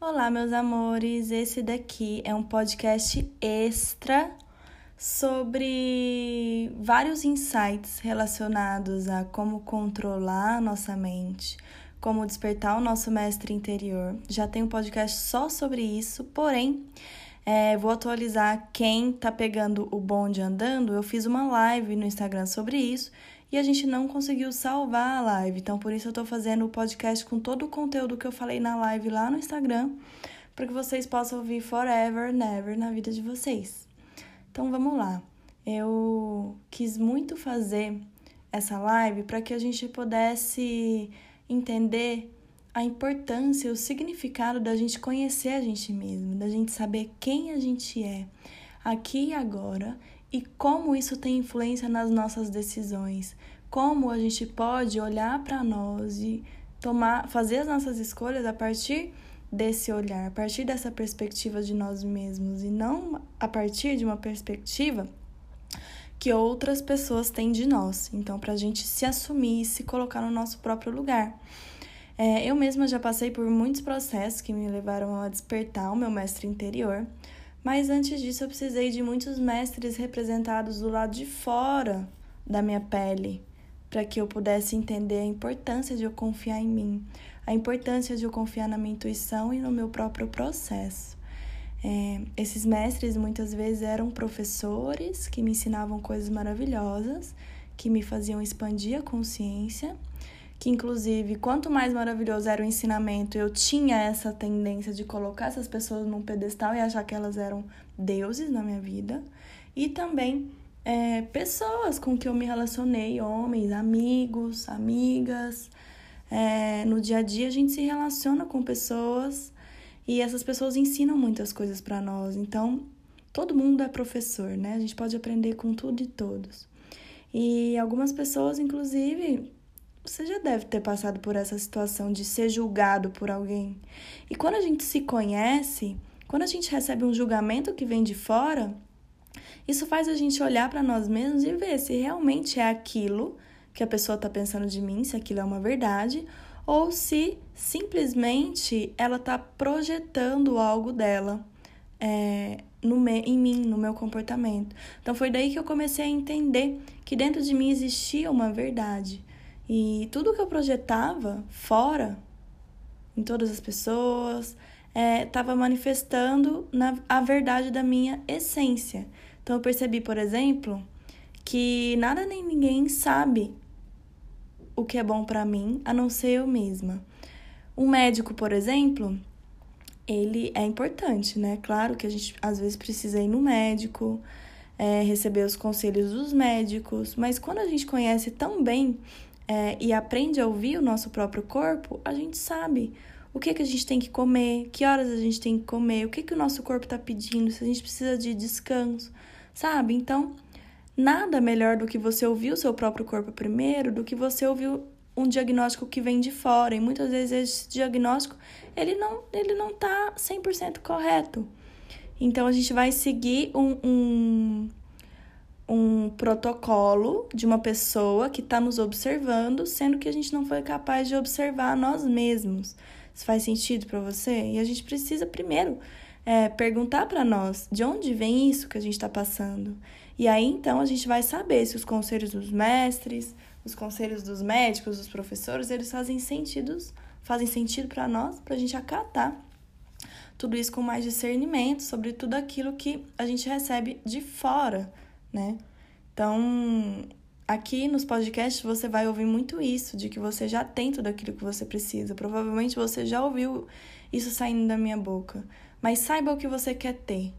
Olá, meus amores. Esse daqui é um podcast extra sobre vários insights relacionados a como controlar a nossa mente, como despertar o nosso mestre interior. Já tem um podcast só sobre isso, porém, é, vou atualizar quem tá pegando o bonde andando. Eu fiz uma live no Instagram sobre isso e a gente não conseguiu salvar a live. Então, por isso eu tô fazendo o podcast com todo o conteúdo que eu falei na live lá no Instagram, para que vocês possam ouvir forever, never na vida de vocês. Então vamos lá. Eu quis muito fazer essa live para que a gente pudesse entender a importância, o significado da gente conhecer a gente mesmo, da gente saber quem a gente é aqui e agora e como isso tem influência nas nossas decisões, como a gente pode olhar para nós e tomar, fazer as nossas escolhas a partir desse olhar, a partir dessa perspectiva de nós mesmos e não a partir de uma perspectiva que outras pessoas têm de nós. Então, para a gente se assumir e se colocar no nosso próprio lugar. É, eu mesma já passei por muitos processos que me levaram a despertar o meu mestre interior, mas antes disso eu precisei de muitos mestres representados do lado de fora da minha pele, para que eu pudesse entender a importância de eu confiar em mim, a importância de eu confiar na minha intuição e no meu próprio processo. É, esses mestres muitas vezes eram professores que me ensinavam coisas maravilhosas, que me faziam expandir a consciência, que inclusive quanto mais maravilhoso era o ensinamento, eu tinha essa tendência de colocar essas pessoas num pedestal e achar que elas eram deuses na minha vida, e também é, pessoas com que eu me relacionei, homens, amigos, amigas, é, no dia a dia a gente se relaciona com pessoas e essas pessoas ensinam muitas coisas para nós. Então, todo mundo é professor, né? A gente pode aprender com tudo e todos. E algumas pessoas, inclusive, você já deve ter passado por essa situação de ser julgado por alguém. E quando a gente se conhece, quando a gente recebe um julgamento que vem de fora, isso faz a gente olhar para nós mesmos e ver se realmente é aquilo que a pessoa está pensando de mim, se aquilo é uma verdade, ou se simplesmente ela está projetando algo dela é, no me, em mim, no meu comportamento. Então foi daí que eu comecei a entender que dentro de mim existia uma verdade. E tudo que eu projetava fora, em todas as pessoas, estava é, manifestando na, a verdade da minha essência. Então eu percebi, por exemplo, que nada nem ninguém sabe o que é bom para mim, a não ser eu mesma. Um médico, por exemplo, ele é importante, né? Claro que a gente às vezes precisa ir no médico, é, receber os conselhos dos médicos, mas quando a gente conhece tão bem é, e aprende a ouvir o nosso próprio corpo, a gente sabe o que, que a gente tem que comer, que horas a gente tem que comer, o que, que o nosso corpo está pedindo, se a gente precisa de descanso, sabe? Então, Nada melhor do que você ouvir o seu próprio corpo primeiro, do que você ouvir um diagnóstico que vem de fora. E muitas vezes esse diagnóstico, ele não, ele não tá 100% correto. Então, a gente vai seguir um, um, um protocolo de uma pessoa que está nos observando, sendo que a gente não foi capaz de observar nós mesmos. Isso faz sentido para você? E a gente precisa primeiro é, perguntar para nós de onde vem isso que a gente está passando. E aí então a gente vai saber se os conselhos dos mestres, os conselhos dos médicos, dos professores, eles fazem sentido, fazem sentido para nós, para a gente acatar tudo isso com mais discernimento sobre tudo aquilo que a gente recebe de fora, né? Então, aqui nos podcasts você vai ouvir muito isso, de que você já tem tudo aquilo que você precisa. Provavelmente você já ouviu isso saindo da minha boca. Mas saiba o que você quer ter.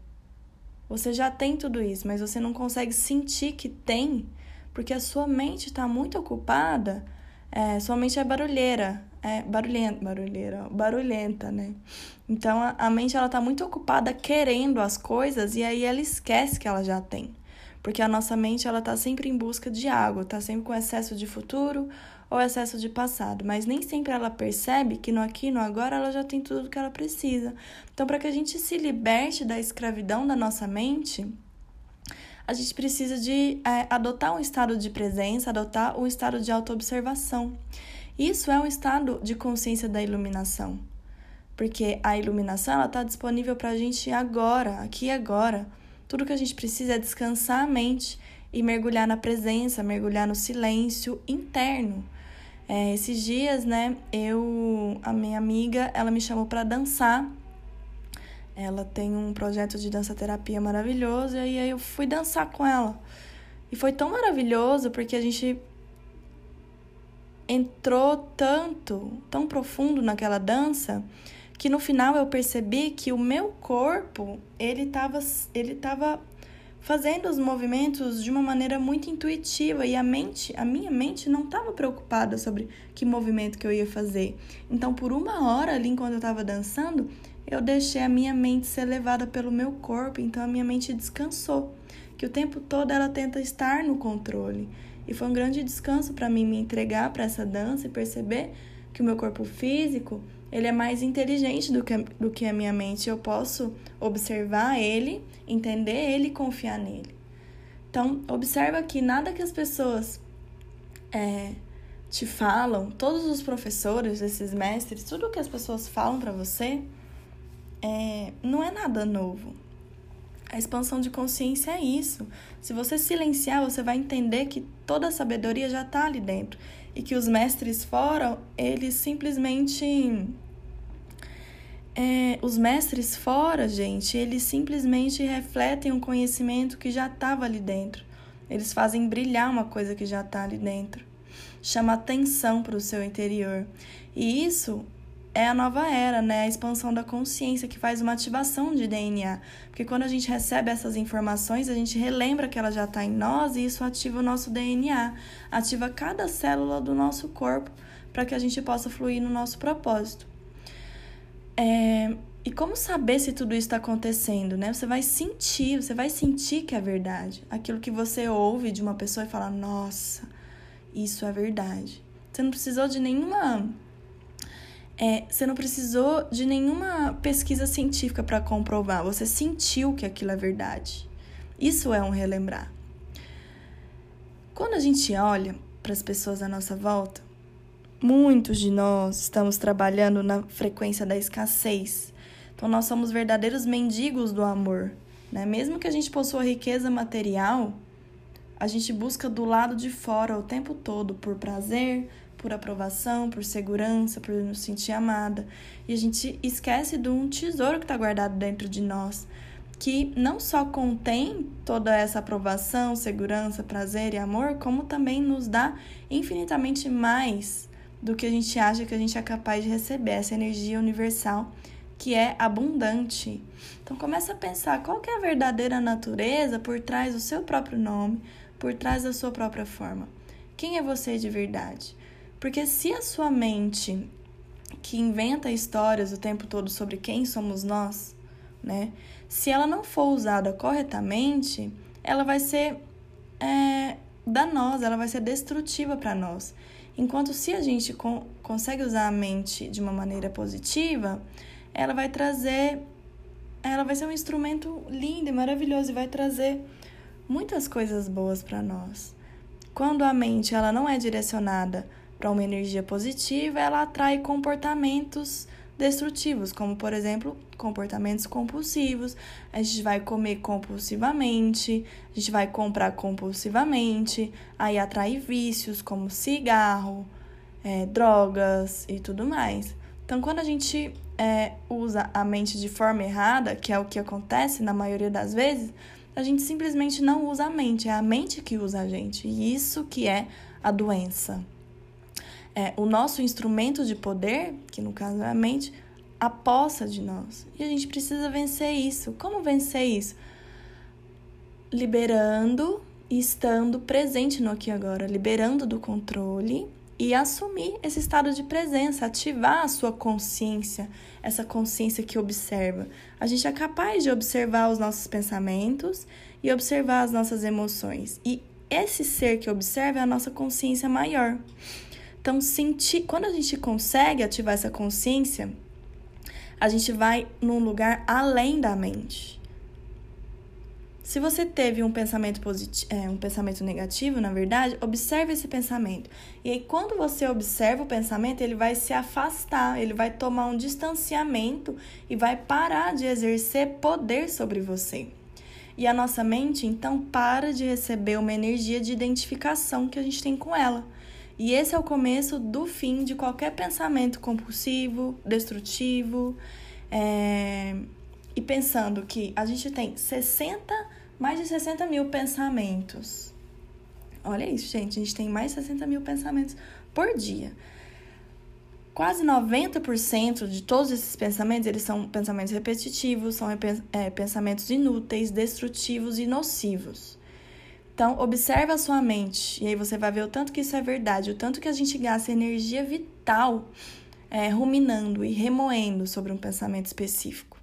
Você já tem tudo isso, mas você não consegue sentir que tem, porque a sua mente está muito ocupada. É, sua mente é barulheira, é barulhenta, barulheira, barulhenta, né? Então a, a mente ela tá muito ocupada querendo as coisas e aí ela esquece que ela já tem. Porque a nossa mente ela tá sempre em busca de água, tá sempre com excesso de futuro ou excesso de passado, mas nem sempre ela percebe que no aqui no agora ela já tem tudo o que ela precisa. Então, para que a gente se liberte da escravidão da nossa mente, a gente precisa de é, adotar um estado de presença, adotar um estado de autoobservação. Isso é um estado de consciência da iluminação. Porque a iluminação ela está disponível para a gente agora, aqui e agora. Tudo que a gente precisa é descansar a mente e mergulhar na presença, mergulhar no silêncio interno. É, esses dias, né, eu, a minha amiga, ela me chamou para dançar. Ela tem um projeto de dança terapia maravilhoso e aí eu fui dançar com ela. E foi tão maravilhoso porque a gente entrou tanto, tão profundo naquela dança, que no final eu percebi que o meu corpo, ele estava ele tava fazendo os movimentos de uma maneira muito intuitiva e a mente, a minha mente não estava preocupada sobre que movimento que eu ia fazer. Então, por uma hora ali enquanto eu estava dançando, eu deixei a minha mente ser levada pelo meu corpo, então a minha mente descansou, que o tempo todo ela tenta estar no controle. E foi um grande descanso para mim me entregar para essa dança e perceber que o meu corpo físico ele é mais inteligente do que, do que a minha mente. Eu posso observar ele, entender ele e confiar nele. Então, observa que nada que as pessoas é, te falam, todos os professores, esses mestres, tudo que as pessoas falam para você, é, não é nada novo. A expansão de consciência é isso. Se você silenciar, você vai entender que toda a sabedoria já está ali dentro e que os mestres fora, eles simplesmente. É, os mestres fora, gente, eles simplesmente refletem um conhecimento que já estava ali dentro. Eles fazem brilhar uma coisa que já está ali dentro. Chama atenção para o seu interior. E isso é a nova era, né? A expansão da consciência que faz uma ativação de DNA. Porque quando a gente recebe essas informações, a gente relembra que ela já está em nós e isso ativa o nosso DNA, ativa cada célula do nosso corpo para que a gente possa fluir no nosso propósito. É... E como saber se tudo isso está acontecendo, né? Você vai sentir, você vai sentir que é verdade. Aquilo que você ouve de uma pessoa e fala, nossa, isso é verdade. Você não precisou de nenhuma é, você não precisou de nenhuma pesquisa científica para comprovar, você sentiu que aquilo é verdade. Isso é um relembrar. Quando a gente olha para as pessoas à nossa volta, muitos de nós estamos trabalhando na frequência da escassez. Então, nós somos verdadeiros mendigos do amor. Né? Mesmo que a gente possua riqueza material, a gente busca do lado de fora o tempo todo por prazer, por aprovação, por segurança, por nos sentir amada. E a gente esquece de um tesouro que está guardado dentro de nós, que não só contém toda essa aprovação, segurança, prazer e amor, como também nos dá infinitamente mais do que a gente acha que a gente é capaz de receber, essa energia universal que é abundante. Então começa a pensar qual é a verdadeira natureza por trás do seu próprio nome, por trás da sua própria forma. Quem é você de verdade? Porque se a sua mente, que inventa histórias o tempo todo sobre quem somos nós, né? Se ela não for usada corretamente, ela vai ser é, danosa, ela vai ser destrutiva para nós. Enquanto se a gente con consegue usar a mente de uma maneira positiva, ela vai trazer, ela vai ser um instrumento lindo e maravilhoso e vai trazer muitas coisas boas para nós. Quando a mente ela não é direcionada para uma energia positiva, ela atrai comportamentos destrutivos, como por exemplo, comportamentos compulsivos. A gente vai comer compulsivamente, a gente vai comprar compulsivamente, aí atrai vícios como cigarro, é, drogas e tudo mais. Então, quando a gente é, usa a mente de forma errada, que é o que acontece na maioria das vezes, a gente simplesmente não usa a mente, é a mente que usa a gente. E isso que é a doença é, o nosso instrumento de poder, que no caso é a mente, aposta de nós. E a gente precisa vencer isso. Como vencer isso? Liberando e estando presente no aqui e agora, liberando do controle e assumir esse estado de presença, ativar a sua consciência, essa consciência que observa. A gente é capaz de observar os nossos pensamentos e observar as nossas emoções. E esse ser que observa é a nossa consciência maior. Então, sentir, quando a gente consegue ativar essa consciência, a gente vai num lugar além da mente. Se você teve um pensamento positivo, é, um pensamento negativo, na verdade, observe esse pensamento. E aí, quando você observa o pensamento, ele vai se afastar, ele vai tomar um distanciamento e vai parar de exercer poder sobre você. E a nossa mente, então, para de receber uma energia de identificação que a gente tem com ela. E esse é o começo do fim de qualquer pensamento compulsivo, destrutivo. É... E pensando que a gente tem 60 mais de 60 mil pensamentos. Olha isso, gente. A gente tem mais de 60 mil pensamentos por dia. Quase 90% de todos esses pensamentos, eles são pensamentos repetitivos, são é, pensamentos inúteis, destrutivos e nocivos. Então, observe a sua mente e aí você vai ver o tanto que isso é verdade, o tanto que a gente gasta energia vital é, ruminando e remoendo sobre um pensamento específico.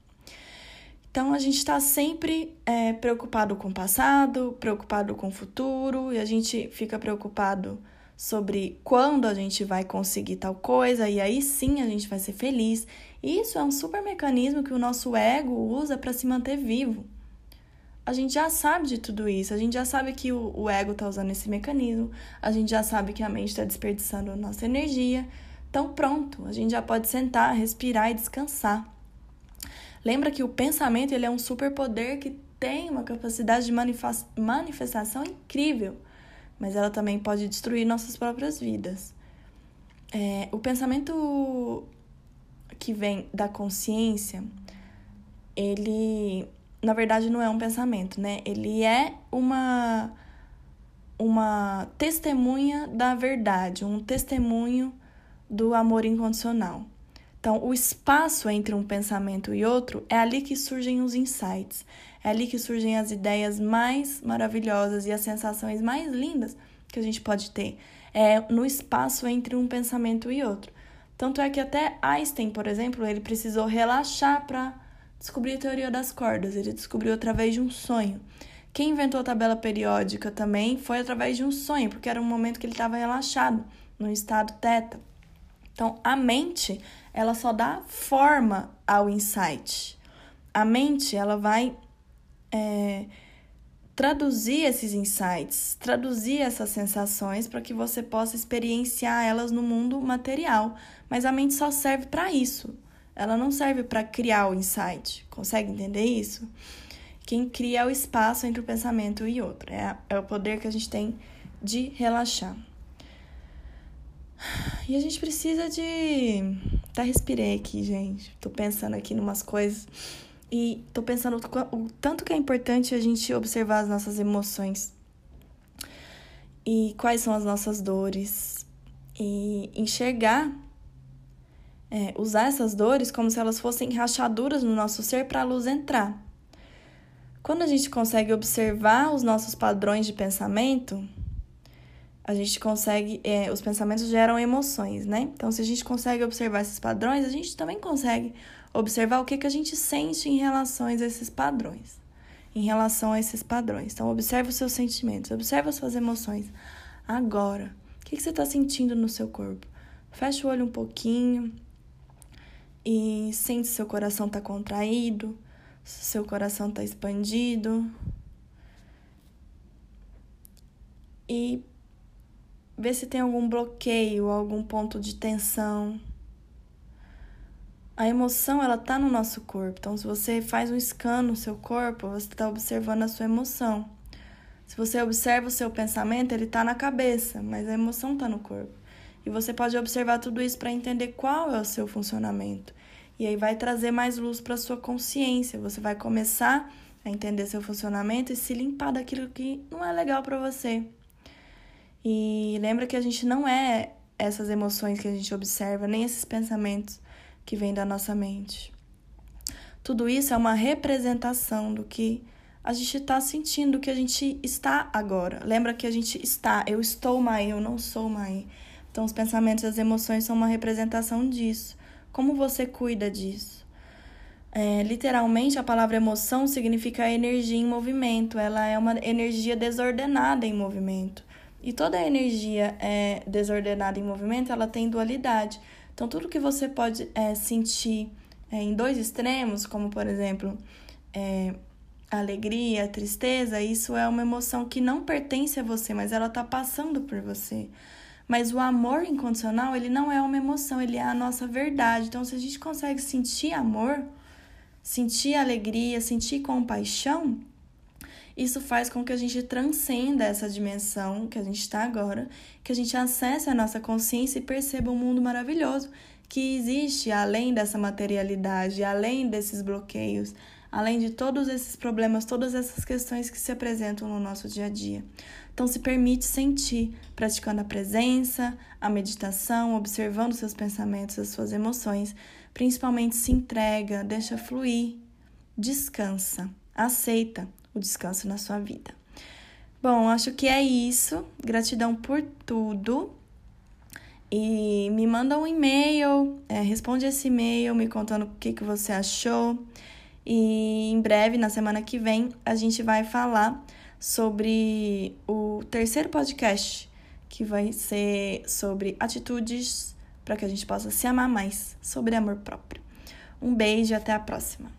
Então a gente está sempre é, preocupado com o passado, preocupado com o futuro, e a gente fica preocupado sobre quando a gente vai conseguir tal coisa, e aí sim a gente vai ser feliz. Isso é um super mecanismo que o nosso ego usa para se manter vivo. A gente já sabe de tudo isso, a gente já sabe que o, o ego está usando esse mecanismo, a gente já sabe que a mente está desperdiçando nossa energia. Então, pronto, a gente já pode sentar, respirar e descansar. Lembra que o pensamento ele é um superpoder que tem uma capacidade de manifestação incrível, mas ela também pode destruir nossas próprias vidas. É, o pensamento que vem da consciência, ele, na verdade, não é um pensamento, né? Ele é uma uma testemunha da verdade, um testemunho do amor incondicional. Então, o espaço entre um pensamento e outro é ali que surgem os insights, é ali que surgem as ideias mais maravilhosas e as sensações mais lindas que a gente pode ter. É no espaço entre um pensamento e outro. Tanto é que até Einstein, por exemplo, ele precisou relaxar para descobrir a teoria das cordas. Ele descobriu através de um sonho. Quem inventou a tabela periódica também foi através de um sonho, porque era um momento que ele estava relaxado, no estado teta. Então, a mente, ela só dá forma ao insight. A mente, ela vai é, traduzir esses insights, traduzir essas sensações para que você possa experienciar elas no mundo material. Mas a mente só serve para isso. Ela não serve para criar o insight. Consegue entender isso? Quem cria é o espaço entre o pensamento e outro. É, é o poder que a gente tem de relaxar. E a gente precisa de. Tá, respirei aqui, gente. Tô pensando aqui em umas coisas. E tô pensando o tanto que é importante a gente observar as nossas emoções. E quais são as nossas dores. E enxergar. É, usar essas dores como se elas fossem rachaduras no nosso ser para a luz entrar. Quando a gente consegue observar os nossos padrões de pensamento, a gente consegue. É, os pensamentos geram emoções, né? Então, se a gente consegue observar esses padrões, a gente também consegue observar o que, que a gente sente em relação a esses padrões. Em relação a esses padrões. Então, observe os seus sentimentos, observe as suas emoções. Agora, o que, que você está sentindo no seu corpo? Fecha o olho um pouquinho e sente se seu coração está contraído, se seu coração está expandido. E ver se tem algum bloqueio, algum ponto de tensão. A emoção, ela tá no nosso corpo. Então, se você faz um scan no seu corpo, você está observando a sua emoção. Se você observa o seu pensamento, ele está na cabeça, mas a emoção está no corpo. E você pode observar tudo isso para entender qual é o seu funcionamento. E aí vai trazer mais luz para sua consciência. Você vai começar a entender seu funcionamento e se limpar daquilo que não é legal para você. E lembra que a gente não é essas emoções que a gente observa, nem esses pensamentos que vêm da nossa mente. Tudo isso é uma representação do que a gente está sentindo, do que a gente está agora. Lembra que a gente está, eu estou mãe, eu não sou mãe. Então, os pensamentos e as emoções são uma representação disso. Como você cuida disso? É, literalmente, a palavra emoção significa energia em movimento. Ela é uma energia desordenada em movimento. E toda energia é, desordenada em movimento, ela tem dualidade. Então, tudo que você pode é, sentir é, em dois extremos, como por exemplo, é, alegria, tristeza, isso é uma emoção que não pertence a você, mas ela está passando por você. Mas o amor incondicional, ele não é uma emoção, ele é a nossa verdade. Então, se a gente consegue sentir amor, sentir alegria, sentir compaixão, isso faz com que a gente transcenda essa dimensão que a gente está agora, que a gente acesse a nossa consciência e perceba um mundo maravilhoso que existe além dessa materialidade, além desses bloqueios, além de todos esses problemas, todas essas questões que se apresentam no nosso dia a dia. Então, se permite sentir, praticando a presença, a meditação, observando seus pensamentos, as suas emoções, principalmente se entrega, deixa fluir, descansa, aceita o descanso na sua vida. Bom, acho que é isso. Gratidão por tudo. E me manda um e-mail, é, responde esse e-mail me contando o que, que você achou. E em breve, na semana que vem, a gente vai falar sobre o terceiro podcast, que vai ser sobre atitudes para que a gente possa se amar mais, sobre amor próprio. Um beijo e até a próxima.